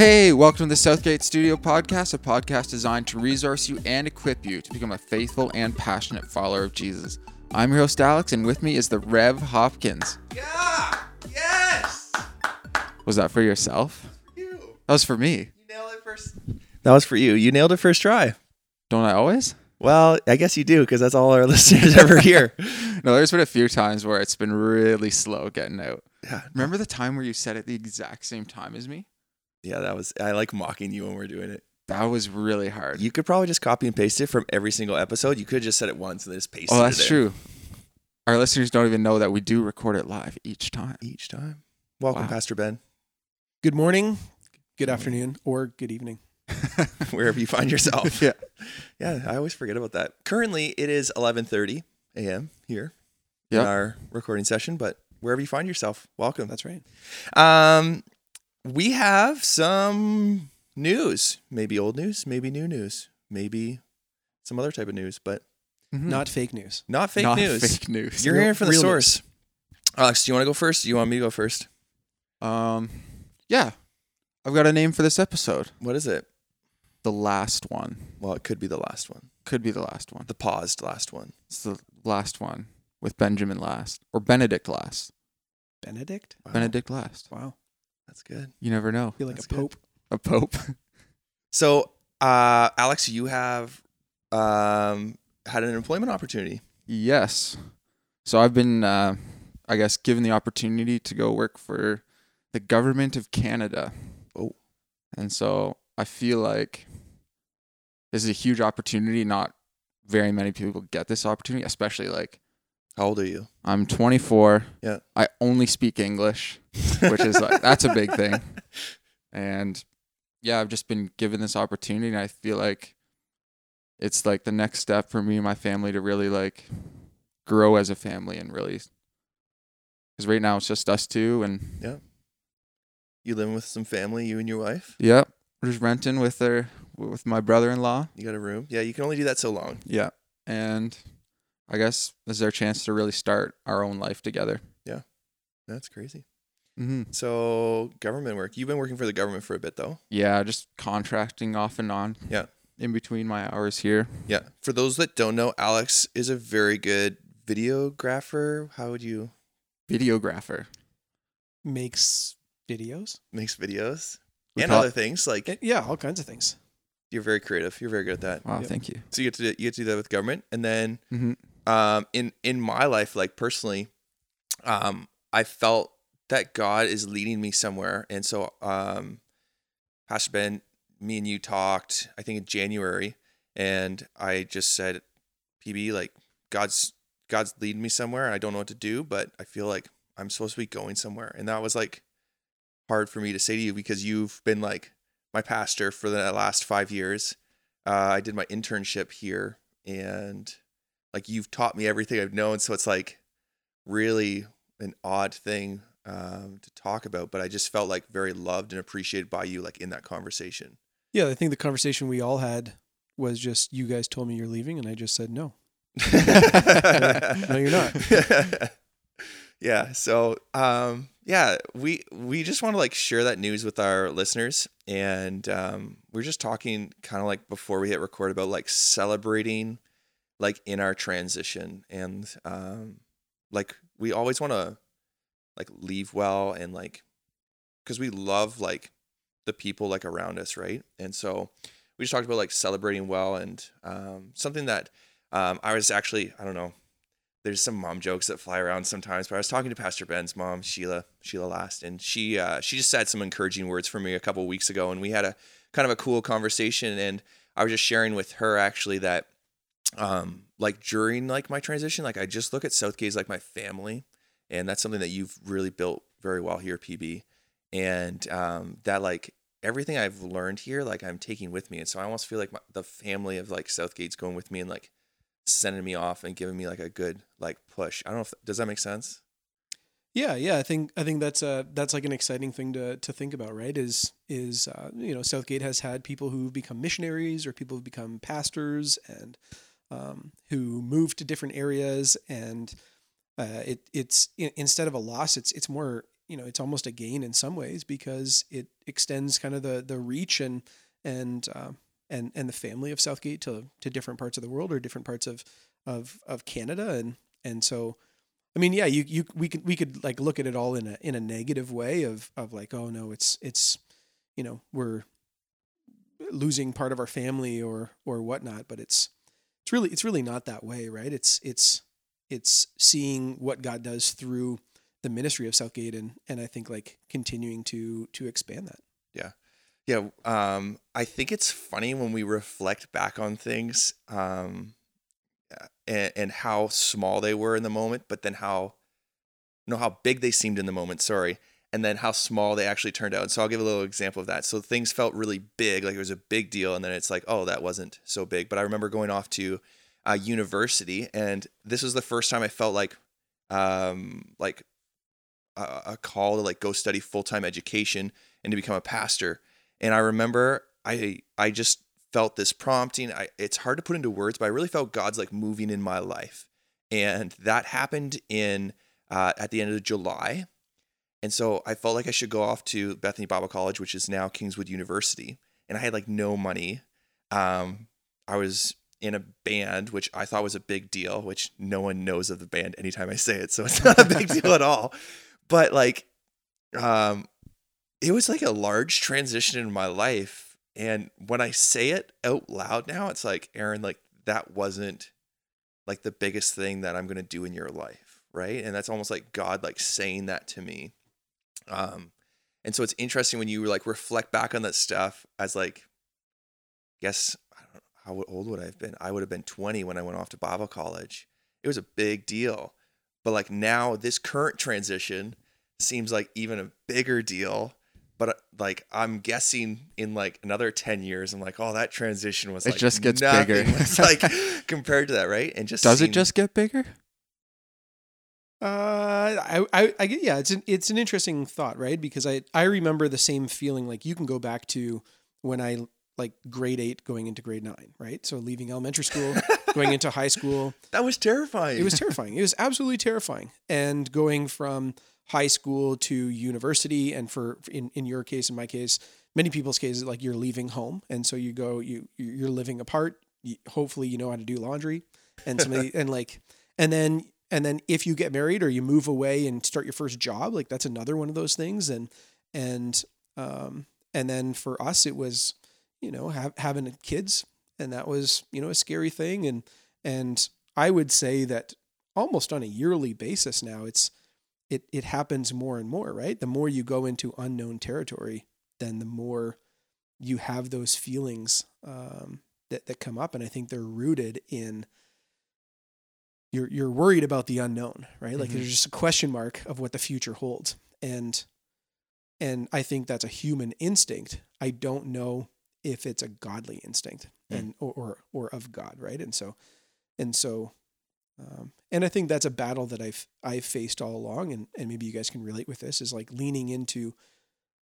Hey, welcome to the Southgate Studio Podcast, a podcast designed to resource you and equip you to become a faithful and passionate follower of Jesus. I'm your host, Alex, and with me is the Rev Hopkins. Yeah! Yes! Was that for yourself? You. That was for me. You nailed it first. That was for you. You nailed it first try. Don't I always? Well, I guess you do because that's all our listeners ever hear. No, there's been a few times where it's been really slow getting out. yeah. Remember the time where you said it the exact same time as me? Yeah, that was. I like mocking you when we're doing it. That was really hard. You could probably just copy and paste it from every single episode. You could have just said it once and then just pasted it. oh, that's in true. Our listeners don't even know that we do record it live each time. Each time. Welcome, Wow. Pastor Ben, Good morning, good afternoon, or good evening. wherever you find yourself. Yeah. Yeah, I always forget about that. Currently, it is 11:30 a.m. here in our recording session, but wherever you find yourself, welcome. That's right. Um, we have some news, maybe old news, maybe new news, maybe some other type of news, but Mhm. Not fake news. not fake Not news. fake news. You're Real- hearing from the real source. Alex, do you want to go first? Do you want me to go first? Um, yeah, I've got a name for this episode. What is it? The last one Well, it could be the last one, could be the last one. the paused last one. It's the last one with Benjamin last or Benedict last. Benedict? Wow, Benedict last. Wow. That's good. You never know. feel like That's a good. pope. A pope. So, uh, Alex, you have um had an employment opportunity. yes. So I've been, uh, I guess, given the opportunity to go work for the government of Canada. Oh. And so I feel like this is a huge opportunity. Not very many people get this opportunity, especially like How old are you? I'm 24. Yeah. I only speak English, which is like that's a big thing. And yeah, I've just been given this opportunity and I feel like it's like the next step for me and my family to really like grow as a family and really cuz right now it's just us two and yeah You living with some family, you and your wife. yeah, we're just renting with their with my brother-in-law. You got a room. Yeah, you can only do that so long. Yeah. And I guess this is our chance to really start our own life together. Yeah that's crazy. Mhm. So, government work. You've been working for the government for a bit, though. Yeah, just contracting off and on. Yeah. In between my hours here. Yeah. For those that don't know, Alex is a very good videographer. How would you Videographer. Makes videos. makes videos We and call- other things? Like Eh, Yeah, all kinds of things. you're very creative. You're very good at that. Wow, Yep. thank you. So you get to do, you get to do that with government, and then hmm um, in in my life, like personally, um, I felt that God is leading me somewhere, and so um, Pastor Ben, me and you talked, I think in January, and I just said, PB, like God's God's leading me somewhere. I don't know what to do, but I feel like I'm supposed to be going somewhere, and that was like hard for me to say to you because you've been like my pastor for the last five years. Uh, I did my internship here, and like you've taught me everything I've known. So it's like really an odd thing um, to talk about, but I just felt like very loved and appreciated by you, like in that conversation. Yeah, I think the conversation we all had was just you guys told me you're leaving, and I just said no. no, you're not. yeah. So, um, yeah, we we just want to like share that news with our listeners, and um, we're just talking kind of like before we hit record about like celebrating, like in our transition, and um, like we always want to like leave well and like because we love like the people like around us, right? And so we just talked about like celebrating well and um, something that um, I was actually I don't know there's some mom jokes that fly around sometimes, but I was talking to Pastor Ben's mom, Sheila, Sheila Last, and she uh, she just said some encouraging words for me a couple weeks ago, and we had a kind of a cool conversation, and I was just sharing with her actually that um like during like my transition, like I just look at Southgate as like my family, and that's something that you've really built very well here, PB, and um that like everything I've learned here, like I'm taking with me, and so I almost feel like my, the family of like Southgate's going with me, and like sending me off and giving me like a good like push. I don't know if does that make sense? Yeah, yeah. I think I think that's uh that's like an exciting thing to to think about, right? Is is uh, you know Southgate has had people who've become missionaries or people who've become pastors and um, who moved to different areas, and uh, it it's instead of a loss, it's it's more you know it's almost a gain in some ways because it extends kind of the the reach and and uh, and and the family of Southgate to to different parts of the world or different parts of of of Canada. And and so I mean yeah you you we could we could like look at it all in a in a negative way of of like oh no it's it's you know we're losing part of our family or or whatnot but it's it's really it's really not that way right? It's it's it's seeing what God does through the ministry of Southgate and and I think like continuing to to expand that Yeah, Yeah, um, I think it's funny when we reflect back on things um, and, and how small they were in the moment, but then how no how big they seemed in the moment. Sorry, and then how small they actually turned out. And so I'll give a little example of that. So things felt really big, like it was a big deal, and then it's like, oh, that wasn't so big. But I remember going off to uh, university, and this was the first time I felt like um, like a, a call to like go study full time education and to become a pastor. And I remember I I just felt this prompting. I it's hard to put into words, but I really felt God's like moving in my life, and that happened in uh, at the end of July. And so I felt like I should go off to Bethany Bible College, which is now Kingswood University, and I had like no money. Um, I was in a band, which I thought was a big deal, which no one knows of the band anytime I say it, so it's not a big deal at all. But like, um, it was like a large transition in my life. And when I say it out loud now, it's like, Aaron, like that wasn't like the biggest thing that I'm going to do in your life. Right. And that's almost like God, like saying that to me. Um, and so it's interesting when you like reflect back on that stuff as like, guess, how old would I have been? I would have been 20 when I went off to Bible college. It was a big deal. But like now, this current transition seems like even a bigger deal but uh, like I'm guessing in like another 10 years, I'm like, oh, that transition was It like just gets bigger. It's like compared to that, right? And just Does it just get bigger? Uh, I, I, I get, yeah, it's an, it's an interesting thought, right? Because I, I remember the same feeling. Like you can go back to when I like grade eight going into grade nine, right? So leaving elementary school, going into high school, that was terrifying. it was terrifying. It was absolutely terrifying. And going from high school to university, and for in in your case, in my case, many people's cases, like you're leaving home, and so you go, you you're living apart. You, hopefully, you know how to do laundry, and somebody, and like, and then and then if you get married or you move away and start your first job, like that's another one of those things. And and um and then for us, it was you know have, having kids, and that was you know a scary thing. And and I would say that almost on a yearly basis now, it's it it happens more and more. Right, the more you go into unknown territory, then the more you have those feelings um, that that come up, and I think they're rooted in you're you're worried about the unknown, right? Like Mhm. there's just a question mark of what the future holds, and and I think that's a human instinct. I don't know if it's a godly instinct Mm. and or, or or of God, right? And so and so um, and I think that's a battle that I've I've faced all along, and and maybe you guys can relate with this is like leaning into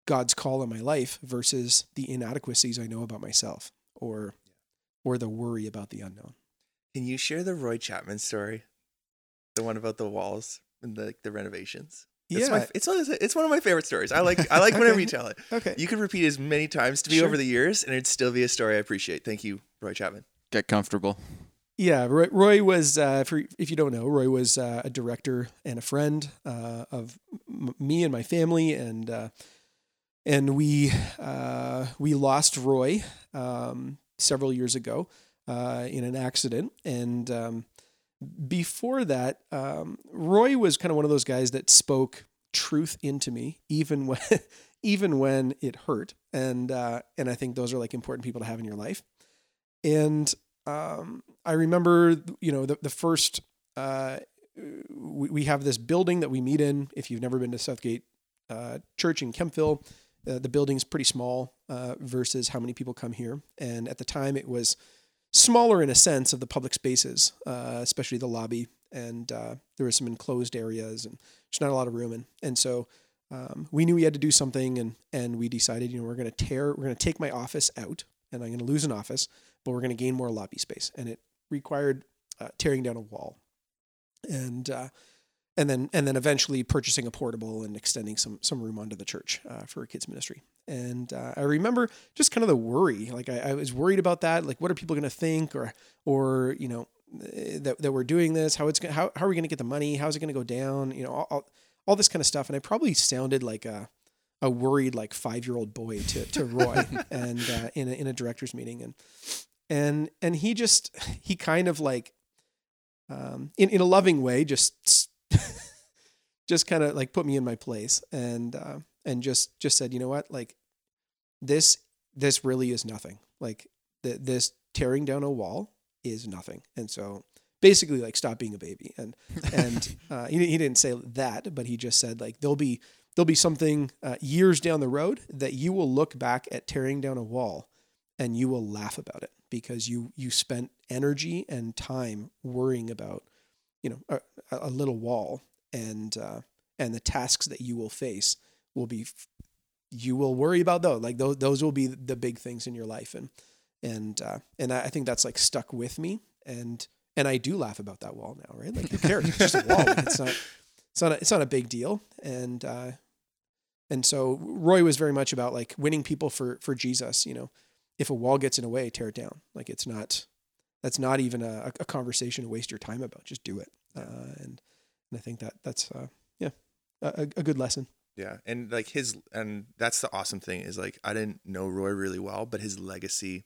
God's call in my life versus the inadequacies I know about myself, or or the worry about the unknown. Can you share the Roy Chapman story? The one about the walls and the the renovations. It's yeah. my, it's one of it's one of my favorite stories. I like I like whenever you tell it. okay. You can repeat as many times to me Sure. over the years, and it'd still be a story I appreciate. Thank you, Roy Chapman. Get comfortable. Yeah, Roy, Roy was, uh, for if you don't know, Roy was uh, a director and a friend uh, of m- me and my family, and uh, and we uh, we lost Roy um, several years ago uh, in an accident, and um, before that, um, Roy was kind of one of those guys that spoke truth into me, even when even when it hurt, and uh, and I think those are like important people to have in your life, and um, I remember, you know, the, the first, uh, we, we have this building that we meet in. If you've never been to Southgate uh, Church in Kemptville, uh, the building's pretty small uh, versus how many people come here. And at the time, it was smaller in a sense of the public spaces, uh, especially the lobby. And uh, there were some enclosed areas and there's not a lot of room. And, and so um, we knew we had to do something and, and we decided, you know, we're going to tear, we're going to take my office out and I'm going to lose an office but we're going to gain more lobby space. And it required uh, tearing down a wall. And uh, and then and then eventually purchasing a portable and extending some some room onto the church uh, for a kids ministry. And uh, I remember just kind of the worry, like I, I was worried about that, like what are people going to think, or or you know eh, that, that we're doing this, how it's gonna, how how are we going to get the money, how's it going to go down, you know, all, all, all this kind of stuff. And I probably sounded like a a worried like five year old boy to to Roy and uh, in a, in a director's meeting and and and he just he kind of like um, in in a loving way just just kind of like put me in my place and uh, and just just said you know what? Like this this really is nothing. Like th- this tearing down a wall is nothing. And so basically like stop being a baby. And and uh, he, he didn't say that but he just said like there'll be there'll be something uh, years down the road that you will look back at tearing down a wall and you will laugh about it because you you spent energy and time worrying about you know a, a little wall and uh, and the tasks that you will face will be you will worry about those like those those will be the big things in your life and and uh, and I think that's like stuck with me and and I do laugh about that wall now right? Like who cares? It's just a wall. It's not it's not a, it's not a big deal and uh, and so Roy was very much about like winning people for for Jesus you know. If a wall gets in the way tear it down. Like it's not that's not even a, a conversation to waste your time about. Just do it. Uh, and and I think that that's uh, yeah a, a good lesson. Yeah, and like his and that's the awesome thing is like I didn't know Roy really well, but his legacy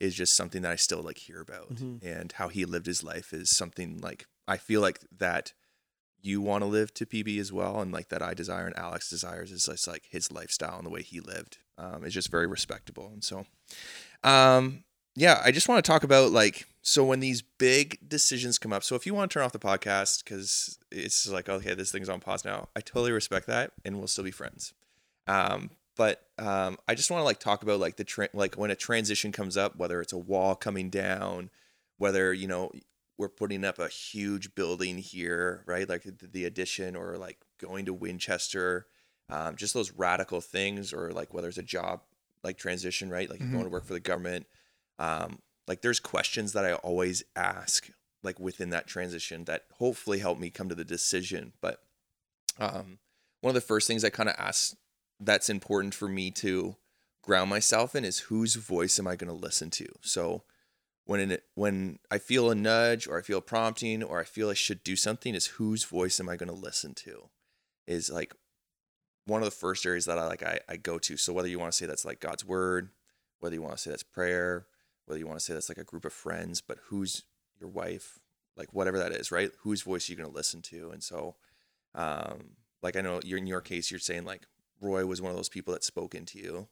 is just something that I still like hear about, Mhm. and how he lived his life is something like I feel like that you want to live to PB as well, and like that I desire and Alex desires is just like his lifestyle and the way he lived um, is just very respectable, and so um, yeah, I just want to talk about like so when these big decisions come up. So if you want to turn off the podcast because it's like okay, this thing's on pause now, I totally respect that, and we'll still be friends. Um, but um, I just want to like talk about like the tra- like when a transition comes up, whether it's a wall coming down, whether you know we're putting up a huge building here, right? Like the, the addition, or like going to Winchester, um, just those radical things, or like whether it's a job like transition, right? Like you're Mhm. going to work for the government. Um, like there's questions that I always ask, like within that transition, that hopefully help me come to the decision. But um, one of the first things I kind of ask that's important for me to ground myself in is whose voice am I going to listen to? So when it, when I feel a nudge or I feel a prompting or I feel I should do something is whose voice am I going to listen to? Is like one of the first areas that I like I, I go to. So whether you want to say that's like God's word, whether you want to say that's prayer, whether you want to say that's like a group of friends, but who's your wife, like whatever that is, right? Whose voice are you going to listen to? And so, um, like I know you're in your case, you're saying like Roy was one of those people that spoke into you,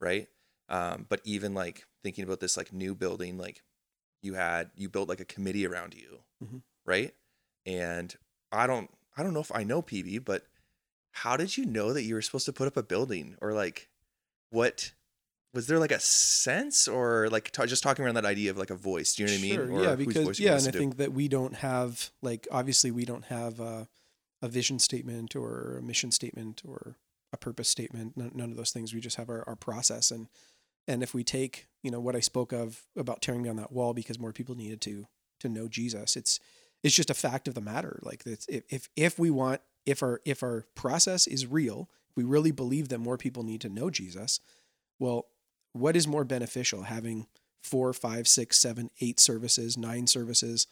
right? Um, but even like thinking about this like new building, like you had you built like a committee around you, Mhm. right? And I don't I don't know if I know PB, but how did you know that you were supposed to put up a building or like what was there like a sense or like ta just talking around that idea of like a voice do you know what i mean or yeah, because voice yeah, and I think that we don't have like obviously we don't have a, a vision statement or a mission statement or a purpose statement. None, none of those things. We just have our, our process and and if we take you know what I spoke of about tearing down that wall because more people needed to to know Jesus, it's it's just a fact of the matter. Like it's, if if if we want if our if our process is real, if we really believe that more people need to know Jesus, well, what is more beneficial having four, five, six, seven, eight services, nine services.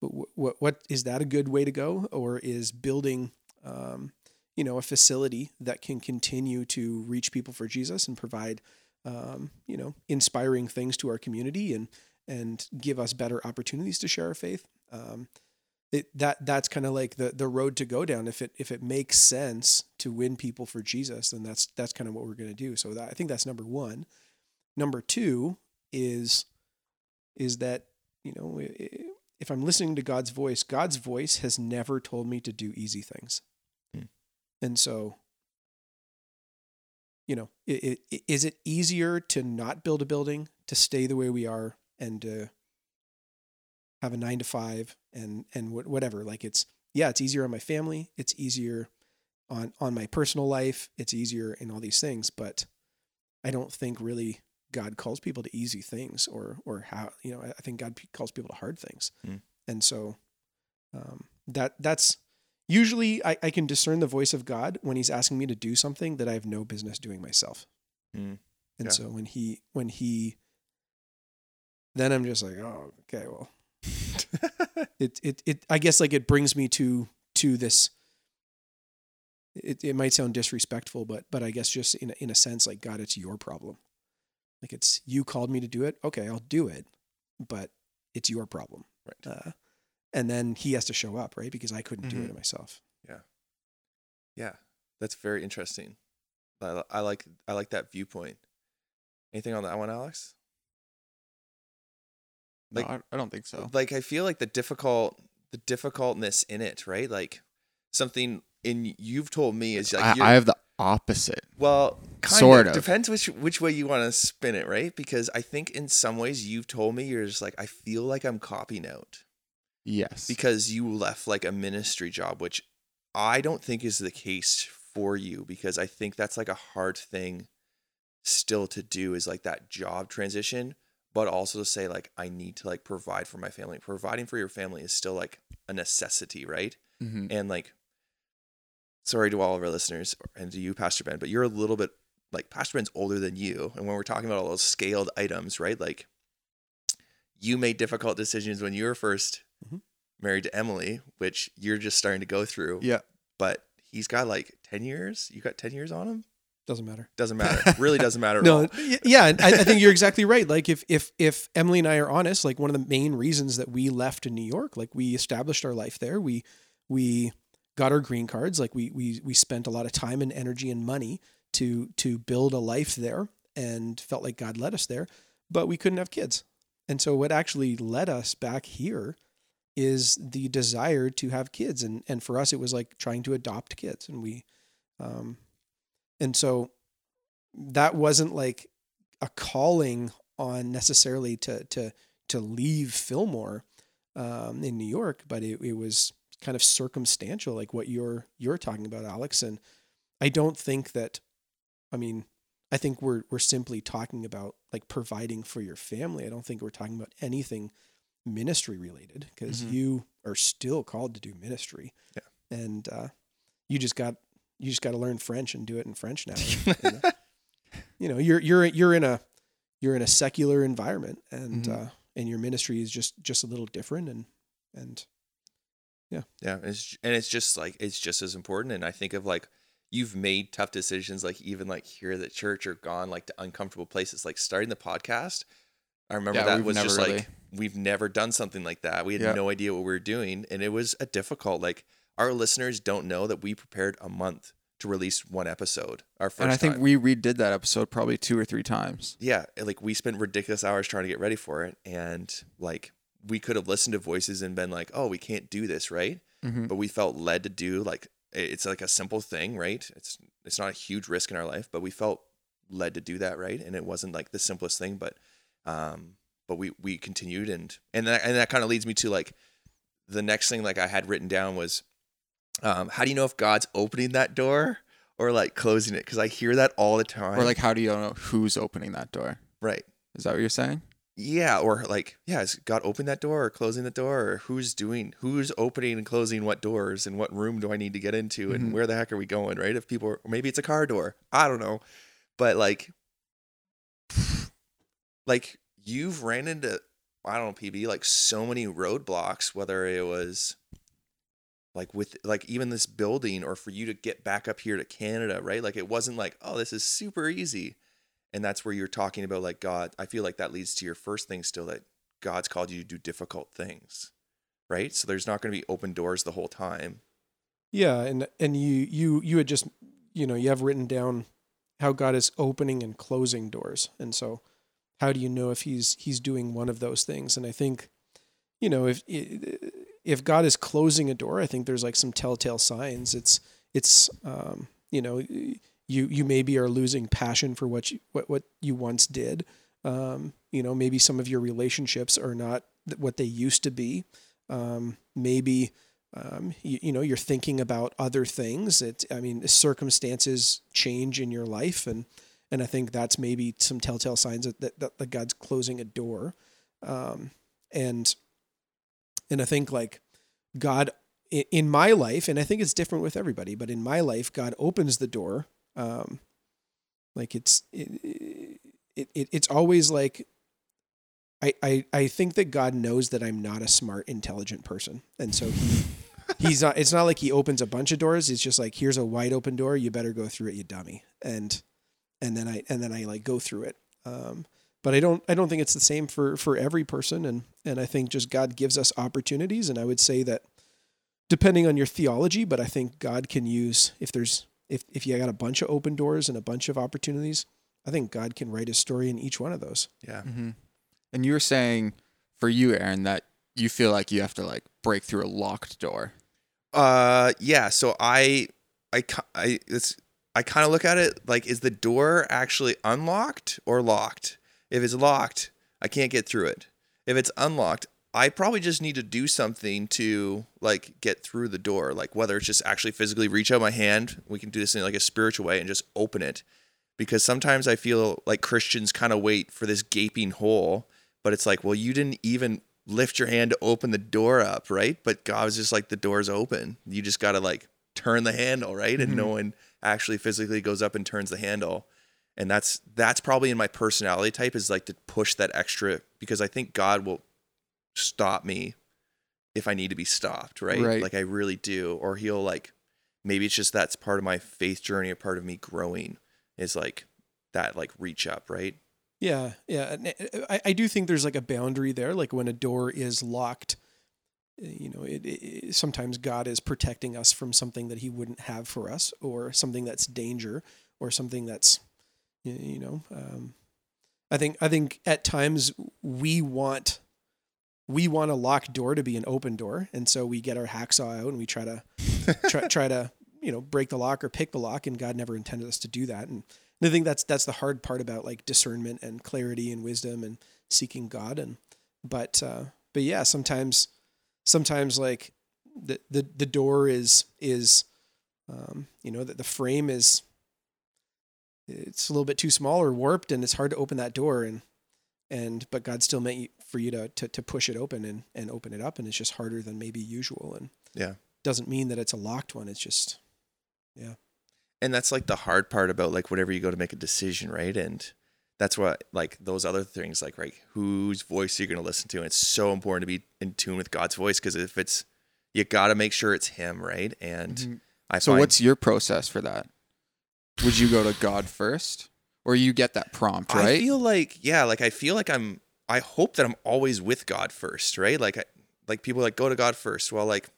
What, what, what is that a good way to go, or is building, um, you know, a facility that can continue to reach people for Jesus and provide, um, you know, inspiring things to our community and and give us better opportunities to share our faith. Um, it, that that's kind of like the the road to go down. If it if it makes sense to win people for Jesus, then that's that's kind of what we're going to do. So that, I think that's number one. Number two is is that you know if I'm listening to God's voice, God's voice has never told me to do easy things, Hmm. and so you know, i i is it easier to not build a building, to stay the way we are, and to have a nine to five and and whatever? Like it's yeah, it's easier on my family. It's easier on on my personal life. It's easier in all these things, but I don't think really God calls people to easy things or or how you know I think God calls people to hard things, Hmm. and so um, that that's usually I, I can discern the voice of God when He's asking me to do something that I have no business doing myself. Mm. And Yeah. so when he when he then I'm just like, oh, okay, well, it it it I guess like it brings me to to this it, it might sound disrespectful, but but I guess just in a, in a sense, like God, it's your problem. Like it's you called me to do it. Okay, I'll do it, but it's your problem. Right. Uh, and then he has to show up, right? Because I couldn't do Mhm. it myself. Yeah, Yeah, that's very interesting. I, I like I like that viewpoint. Anything on that one, Alex? No, Like- I, I don't think so. Like I feel like the difficult the difficultness in it, right? Like something in you've told me is like I, I have the opposite. well, kind sort of of. depends which which way you want to spin it, right? Because I think in some ways you've told me you're just like I feel like I'm copying out Yes. because you left like a ministry job, which I don't think is the case for you because I think that's like a hard thing still to do is like that job transition, but also to say like I need to like provide for my family. Providing for your family is still like a necessity, right? Mhm. And like sorry to all of our listeners and to you, Pastor Ben, but you're a little bit like Pastor Ben's older than you. And when we're talking about all those scaled items, right? Like you made difficult decisions when you were 1st Mhm. married to Emily, which you're just starting to go through. Yeah. But he's got like 10 years. You got 10 years on him? Doesn't matter. Doesn't matter. really doesn't matter no, yeah, I, I think you're exactly right. Like if if if Emily and I are honest, like one of the main reasons that we left in New York, like we established our life there, we we got our green cards, like we we we spent a lot of time and energy and money to to build a life there, and felt like God led us there, but we couldn't have kids, and so what actually led us back here is the desire to have kids, and and for us it was like trying to adopt kids, and we, um, and so that wasn't like a calling on necessarily to to to leave Fillmore um, in New York, but it, it was kind of circumstantial, like what you're you're talking about, Alex. And I don't think that, I mean, I think we're we're simply talking about like providing for your family. I don't think we're talking about anything ministry related because Mhm. you are still called to do ministry. Yeah. and uh, you just got you just got to learn French and do it in French now. And, uh, you know, you're you're you're in a you're in a secular environment, and Mhm. uh, and your ministry is just just a little different, and and Yeah, and it's and it's just like it's just as important. And I think of like you've made tough decisions, like even like here at the church or gone like to uncomfortable places. Like starting the podcast, I remember Yeah, that was just really- like we've never done something like that. We had Yeah. no idea what we were doing, and it was a difficult. Like our listeners don't know that we prepared a month to release one episode. Our first and I think time. we redid that episode probably two or three times. yeah, like we spent ridiculous hours trying to get ready for it, and like we could have listened to voices and been like, "Oh, we can't do this," right? Mm-hmm. but we felt led to do like it's like a simple thing, right? It's it's not a huge risk in our life, but we felt led to do that, right? And it wasn't like the simplest thing, but um but we we continued and and that and that kind of leads me to like the next thing like I had written down was um how do you know if God's opening that door or like closing it? Cuz I hear that all the time. Or like, how do you know who's opening that door? right. Is that what you're saying? Yeah, or like, yeah, is God open that door or closing the door, or who's doing, who's opening and closing what doors, and what room do I need to get into, and Mhm. where the heck are we going, right? If people, are, or maybe it's a car door, I don't know, but like, like you've ran into, I don't know, PB, like so many roadblocks, whether it was like with like even this building or for you to get back up here to Canada, right? Like it wasn't like, oh, this is super easy and that's where you're talking about like god i feel like that leads to your first thing still that god's called you to do difficult things right so there's not going to be open doors the whole time yeah, and and you you you had just you know you have written down how God is opening and closing doors, and so how do you know if he's he's doing one of those things? And I think you know if if God is closing a door, I think there's like some telltale signs. It's it's um, you know you you maybe are losing passion for what you what what you once did. Um, you know maybe some of your relationships are not what they used to be. Um, maybe um, you, you know you're thinking about other things. It I mean circumstances change in your life and and I think that's maybe some telltale signs that that, that, God's closing a door. Um, and and I think like God in my life, and I think it's different with everybody, but in my life, God opens the door. Um, like it's it, it, it it's always like I, I I think that God knows that I'm not a smart, intelligent person, and so he he's not. It's not like he opens a bunch of doors. It's just like here's a wide open door. You better go through it, you dummy. And and then I and then I like go through it. Um, but I don't I don't think it's the same for for every person. And and I think just God gives us opportunities. And I would say that depending on your theology, but I think God can use if there's if if you got a bunch of open doors and a bunch of opportunities, I think God can write a story in each one of those. Yeah. Mm-hmm. And you were saying for you, Aaron, that you feel like you have to like break through a locked door. Uh, yeah. So I, I, I, it's, I kind of look at it like, is the door actually unlocked or locked? If it's locked, I can't get through it. If it's unlocked, I probably just need to do something to like get through the door. Like whether it's just actually physically reach out my hand, we can do this in like a spiritual way and just open it. Because sometimes I feel like Christians kind of wait for this gaping hole, but it's like, well, you didn't even lift your hand to open the door up, right? But God was just like, the door's open. You just got to like turn the handle, right? And no mm-hmm. one actually physically goes up and turns the handle. And that's that's probably in my personality type is like to push that extra because I think God will stop me if I need to be stopped, right? Right. Like I really do. Or he'll like maybe it's just that's part of my faith journey, a part of me growing is like that like reach up, right? Yeah, yeah. I, I do think there's like a boundary there. Like when a door is locked, uh, you know, it, it, sometimes God is protecting us from something that He wouldn't have for us, or something that's danger, or something that's, you know, um, I think I think at times we want we want a locked door to be an open door, and so we get our hacksaw out and we try to try, try to you know break the lock or pick the lock, and God never intended us to do that. And I think that's that's the hard part about like discernment and clarity and wisdom and seeking God. And but uh, but yeah, sometimes sometimes like the the the door is is um, you know that the frame is it's a little bit too small or warped and it's hard to open that door and and but God still meant you, for you to, to to push it open and and open it up and it's just harder than maybe usual and Yeah. doesn't mean that it's a locked one it's just yeah. and that's like the hard part about like whenever you go to make a decision right and that's what like those other things like right whose voice you're going to listen to and it's so important to be in tune with god's voice because if it's you got to make sure it's him right and Mhm. i So find, what's your process for that? Would you go to God first, or you get that prompt Right? i feel like yeah like i feel like i'm i hope that i'm always with god first right? Like I, like people like go to god first. Well like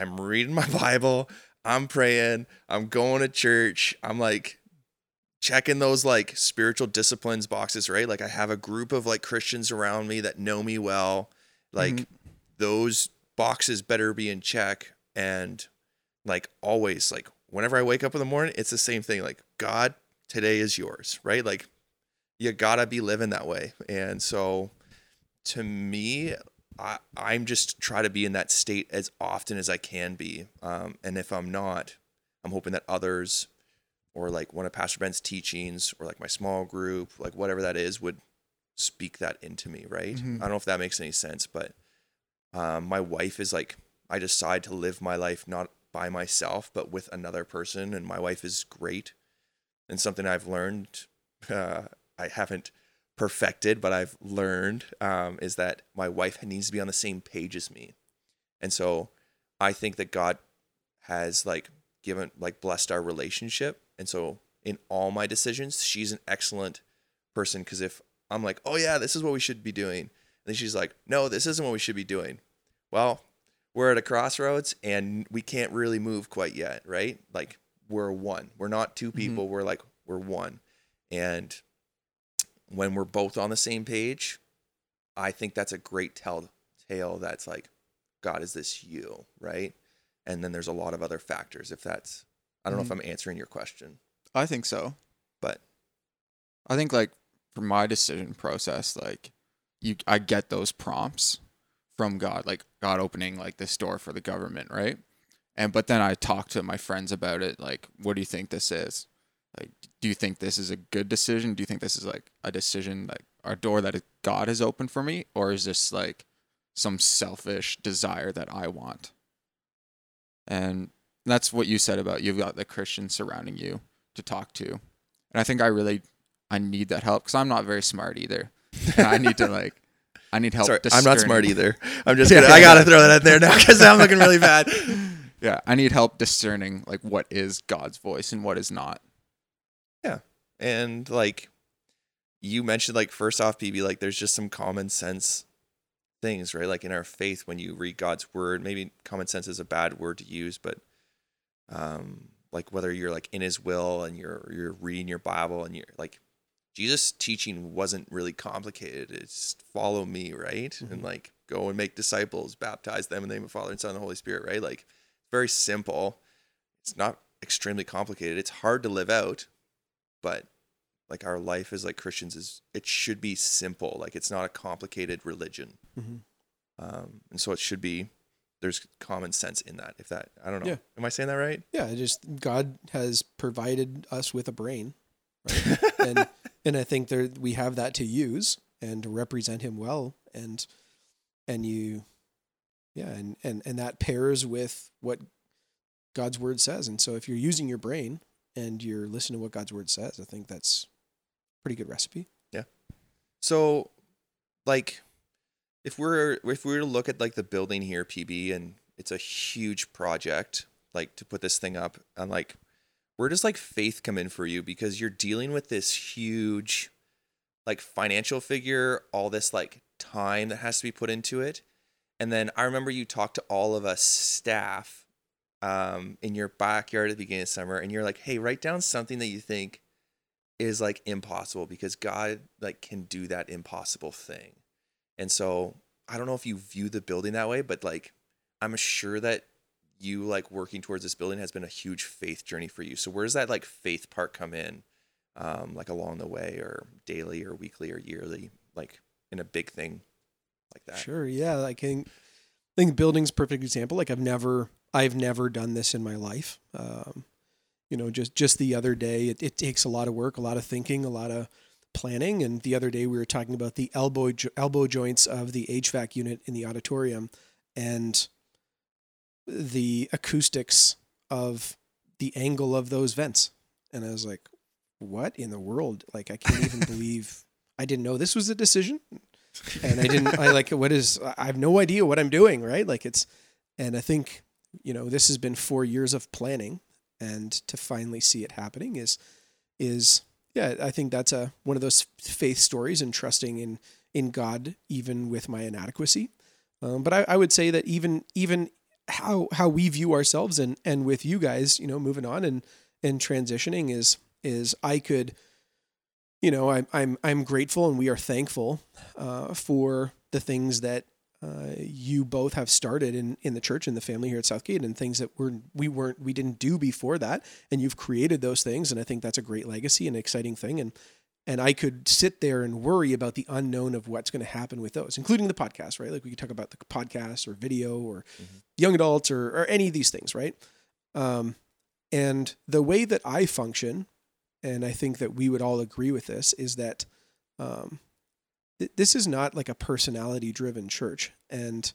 i'm reading my bible i'm praying i'm going to church i'm like checking those like spiritual disciplines boxes right? Like i have a group of like christians around me that know me well. Like Mhm. those boxes better be in check and like always like whenever i wake up in the morning it's the same thing like god today is yours right? Like you gotta be living that way. And so to me I, i'm just try to be in that state as often as i can be. Um, and if i'm not i'm hoping that others or like one of pastor ben's teachings or like my small group like whatever that is would speak that into me right? Mhm. i don't know if that makes any sense but um, my wife is like i decide to live my life not by myself but with another person and my wife is great. And something i've learned uh, i haven't perfected but i've learned um, is that my wife needs to be on the same page as me. And so i think that god has like given like blessed our relationship. And so in all my decisions she's an excellent person because if i'm like oh yeah this is what we should be doing and then she's like no this isn't what we should be doing. Well we're at a crossroads and we can't really move quite yet right? Like we're one. We're not two people. We're like we're one. And when we're both on the same page i think that's a great telltale that's like god is this you right and then there's a lot of other factors if that's i don't know if mm-hmm. i'm answering your question I think so. but I think like for my decision process, like you, I get those prompts from God, like God opening like this door for the government, right? And but then I talk to my friends about it, like, what do you think this is? Like, do you think this is a good decision? Do you think this is like a decision, like a door that God has opened for me, or is this like some selfish desire that I want? and that's what you said about you've got the Christians surrounding you to talk to, and I think I really I need that help because I'm not very smart either. I need to like I need help. Sorry, I'm not smart either. I'm just kidding. I gotta throw that in there now because I'm looking really bad. Yeah, I need help discerning like what is God's voice and what is not. And like you mentioned, like first off, pb like there's just some common sense things, right? Like in our faith, when you read God's word, maybe common sense is a bad word to use, but um, like whether you're like in His will and you're you're reading your Bible and you're like Jesus' teaching wasn't really complicated. It's follow me, right? And like go and make disciples, baptize them in the name of the Father and Son and the Holy Spirit, right? Like very simple. It's not extremely complicated. It's hard to live out, but like our life as like Christians is it should be simple. Like it's not a complicated religion. Mhm. Um, and so it should be there's common sense in that. If that I don't know. Yeah. Am I saying that right? Yeah, just God has provided us with a brain, right? and and I think there we have that to use and to represent Him well, and and you, yeah, and and and that pairs with what God's word says. And so if you're using your brain and you're listening to what God's word says, I think that's pretty good recipe. Yeah. So, like, if we're if we were to look at like the building here, PB, and it's a huge project, like to put this thing up, and like, where does like faith come in for you? Because you're dealing with this huge, like, financial figure, all this like time that has to be put into it, and then I remember you talked to all of us staff, um, in your backyard at the beginning of summer, and you're like, hey, write down something that you think is like impossible because God like can do that impossible thing. And so I don't know if you view the building that way, but like I'm sure that you like working towards this building has been a huge faith journey for you. So where does that like faith part come in? Um, like along the way or daily or weekly or yearly, like in a big thing like that. Sure. Yeah. Like I think, I think building's perfect example. Like I've never, I've never done this in my life. Um, you know, just, just the other day, it, it takes a lot of work, a lot of thinking, a lot of planning. And the other day we were talking about the elbow, jo- elbow joints of the HVAC unit in the auditorium and the acoustics of the angle of those vents. And I was like, what in the world? Like, I can't even believe I didn't know this was a decision and I didn't. I like what is. I have no idea what I'm doing. Right, like it's, and I think you know this has been four years of planning, and to finally see it happening is, is yeah. I think that's a one of those faith stories and trusting in in God even with my inadequacy. Um, but I, I would say that even even how how we view ourselves and and with you guys, you know, moving on and and transitioning is is I could you know, I'm I'm I'm grateful and we are thankful uh, for the things that uh, you both have started in in the church and the family here at Southgate, and things that we're we weren't we didn't do before that, and you've created those things, and I think that's a great legacy and exciting thing, and and I could sit there and worry about the unknown of what's going to happen with those, including the podcast, right? Like we could talk about the podcast or video or young adults or or any of these things, right? Um, and the way that I function and I think that we would all agree with this, is that um, th- this is not like a personality driven church. And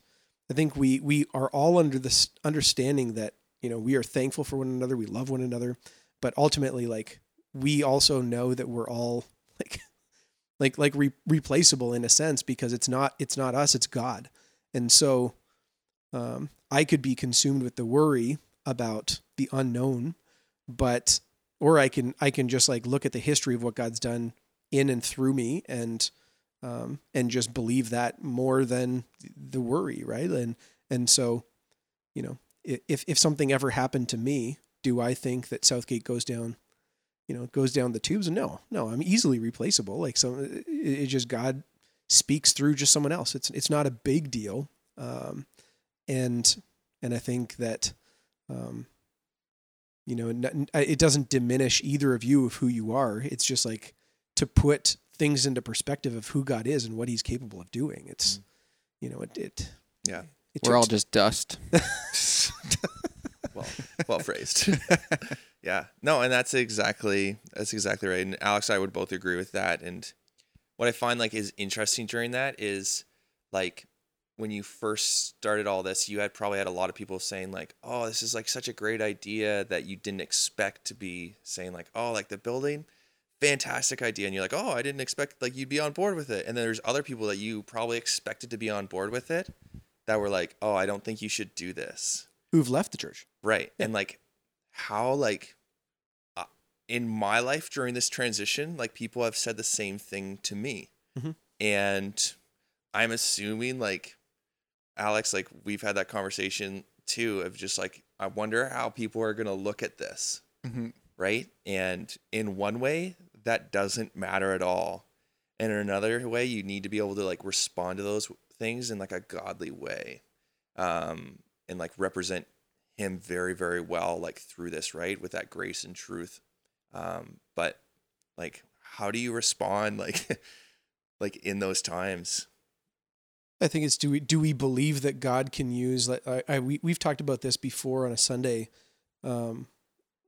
I think we we are all under this understanding that, you know, we are thankful for one another, we love one another, but ultimately like we also know that we're all like like like re- replaceable in a sense because it's not it's not us, it's God. And so um, I could be consumed with the worry about the unknown, but or I can I can just like look at the history of what God's done in and through me and um, and just believe that more than the worry, right? And and so, you know, if if something ever happened to me, do I think that Southgate goes down, you know, goes down the tubes? No, no, I'm easily replaceable. Like some, it, it just God speaks through just someone else. It's it's not a big deal, um, and and I think that. Um, you know it doesn't diminish either of you of who you are it's just like to put things into perspective of who god is and what he's capable of doing. It's mm. you know it, it Yeah. it We're all just dust. well well phrased. Yeah. No and that's exactly that's exactly right. And alex and i would both agree with that. And what i find like is interesting during that is like when you first started all this, you had probably had a lot of people saying like, "Oh, this is like such a great idea that you didn't expect to be saying like, oh, like the building, fantastic idea." And you're like, "Oh, I didn't expect like you'd be on board with it." And then there's other people that you probably expected to be on board with it that were like, "Oh, I don't think you should do this." Who've left the church? Right. And like how like uh, in my life during this transition, like people have said the same thing to me. Mhm. And I'm assuming like Alex, like we've had that conversation too of just like I wonder how people are going to look at this, Mhm. right? And in one way, that doesn't matter at all. And in another way, you need to be able to like respond to those things in like a godly way. Um and like represent him very very well like through this right with that grace and truth um but like how do you respond like like in those times I think it's do we do we believe that God can use like I, I we we've talked about this before on a Sunday, um,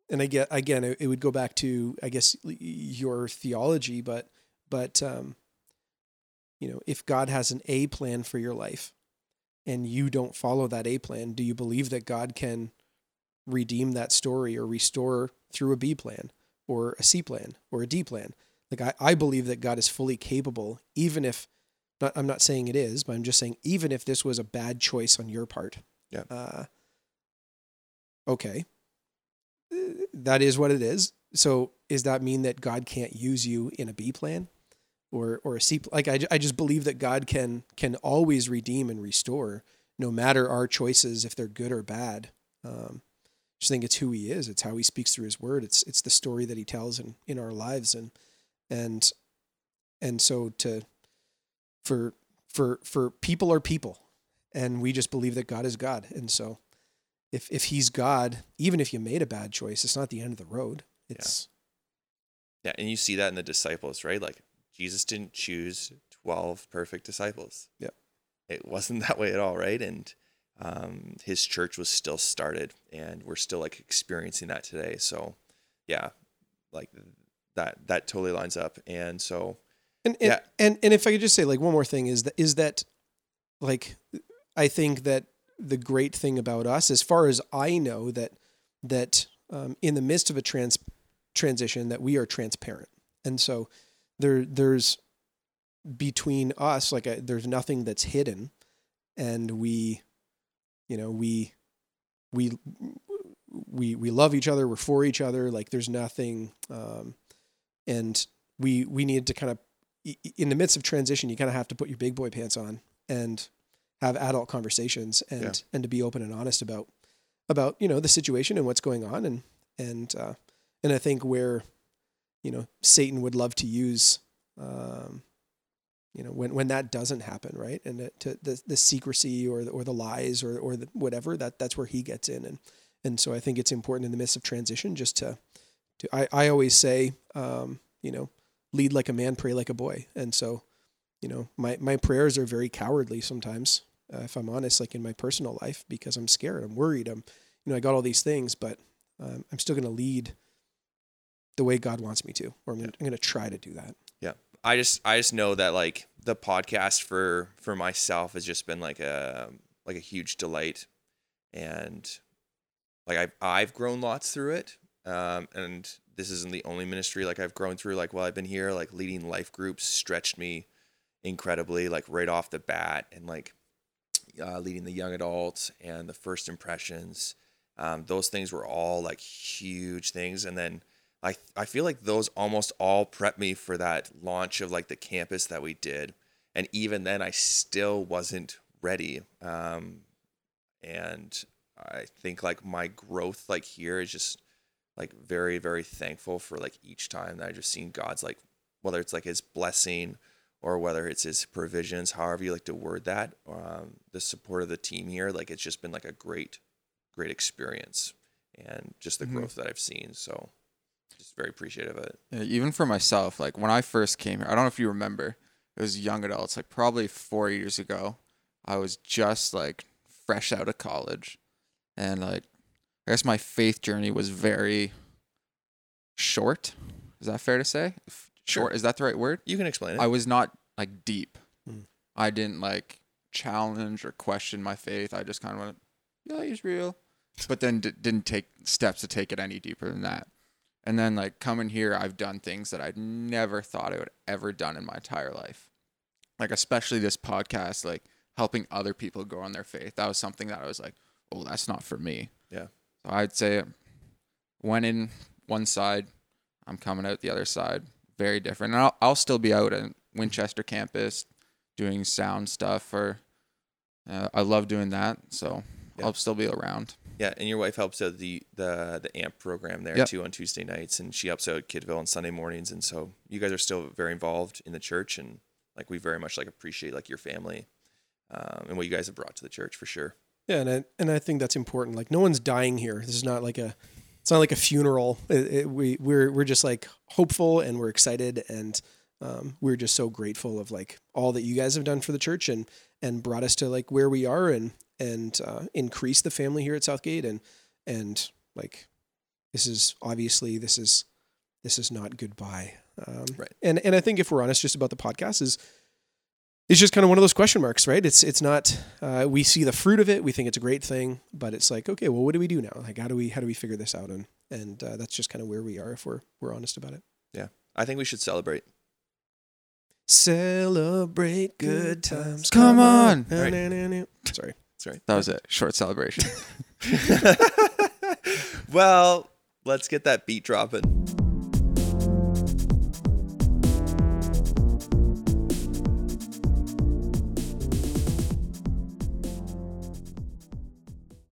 and I get again it, it would go back to I guess your theology, but but um, you know if God has an A plan for your life, and you don't follow that A plan, do you believe that God can redeem that story or restore through a B plan or a C plan or a D plan? Like I, I believe that God is fully capable, even if not, I'm not saying it is, but I'm just saying even if this was a bad choice on your part. Yeah. Uh, okay. That is what it is. So does that mean that God can't use you in a B plan or or a C like I, I just believe that God can can always redeem and restore no matter our choices if they're good or bad. Um I just think it's who he is. It's how he speaks through his word. It's it's the story that he tells in, in our lives and and and so to for for for people are people and we just believe that God is God and so if if he's God even if you made a bad choice it's not the end of the road. It's yeah and you see that in the disciples right? Like jesus didn't choose 12 perfect disciples. Yeah, it wasn't that way at all right? And um, his church was still started and we're still like experiencing that today. So yeah like that that totally lines up. And so And and, Yeah. and and if I could just say like one more thing is that is that like I think that the great thing about us, as far as I know, that that um, in the midst of a trans transition, that we are transparent, and so there there's between us like I, there's nothing that's hidden, and we, you know, we we we we love each other, we're for each other, like there's nothing, um, and we we need to kind of in the midst of transition, you kind of have to put your big boy pants on. And have adult conversations and Yeah. and to be open and honest about about you know the situation and what's going on. And and uh, and I think where you know Satan would love to use um, you know when when that doesn't happen right? And it, to the the secrecy or the, or the lies or or the whatever that that's where he gets in. And and so I think it's important in the midst of transition just to to I I always say um, you know lead like a man pray like a boy. And so you know my my prayers are very cowardly sometimes uh, if i'm honest like in my personal life because i'm scared i'm worried i'm you know i got all these things but um, i'm still going to lead the way god wants me to or i'm going to try to do that Yeah. I just I just know that like the podcast for for myself has just been like a like a huge delight, and like I've I've grown lots through it. Um, and this isn't the only ministry like I've grown through. Like while I've been here, like leading life groups stretched me incredibly, like right off the bat, and like uh, leading the young adults and the first impressions. Um, those things were all like huge things, and then I I feel like those almost all prep me for that launch of like the campus that we did, and even then I still wasn't ready. Um, and I think like my growth like here is just like very very thankful for like each time that I just seen God's like whether it's like His blessing or whether it's His provisions, however you like to word that. Um, the support of the team here, like it's just been like a great great experience and just the Mhm. growth that I've seen. So just very appreciative of it. Yeah, even for myself, like when I first came here, I don't know if you remember, it was young adults, like probably four years ago. I was just like fresh out of college. And like, I guess my faith journey was very short. Is that fair to say? Sure. Short, is that the right word? You can explain it. I was not like deep. Mm. I didn't like challenge or question my faith. I just kind of went, yeah, he's real, but then d- didn't take steps to take it any deeper than that. And then like coming here, I've done things that I'd never thought I would ever done in my entire life. Like especially this podcast, like helping other people grow in their faith. That was something that I was like, oh, that's not for me. Yeah. So I'd say went in one side, I'm coming out the other side. Very different. And I'll, I'll still be out at Winchester campus doing sound stuff or uh, I love doing that. So Yeah. I'll still be around. Yeah, and your wife helps out the the the AMP program there Yep. too on Tuesday nights, and she helps out Kidville on Sunday mornings, and so you guys are still very involved in the church, and like we very much like appreciate like your family, um, and what you guys have brought to the church for sure. Yeah, and I, and I think that's important. Like no one's dying here. This is not like a it's not like a funeral. It, it, we we're we're just like hopeful and we're excited and um, we're just so grateful of like all that you guys have done for the church and and brought us to like where we are and and uh, increase the family here at Southgate and and like this is obviously this is this is not goodbye. Um, Right. And and I think if we're honest just about the podcast is it's just kind of one of those question marks, right? It's it's not uh, we see the fruit of it, we think it's a great thing, but it's like, okay, well, what do we do now? Like, how do we how do we figure this out? And and uh, that's just kind of where we are if we're we're honest about it. Yeah, I think we should celebrate. Celebrate good times. Come on. Right. Sorry. Sorry. That was it. Short celebration. well, let's get that beat dropping.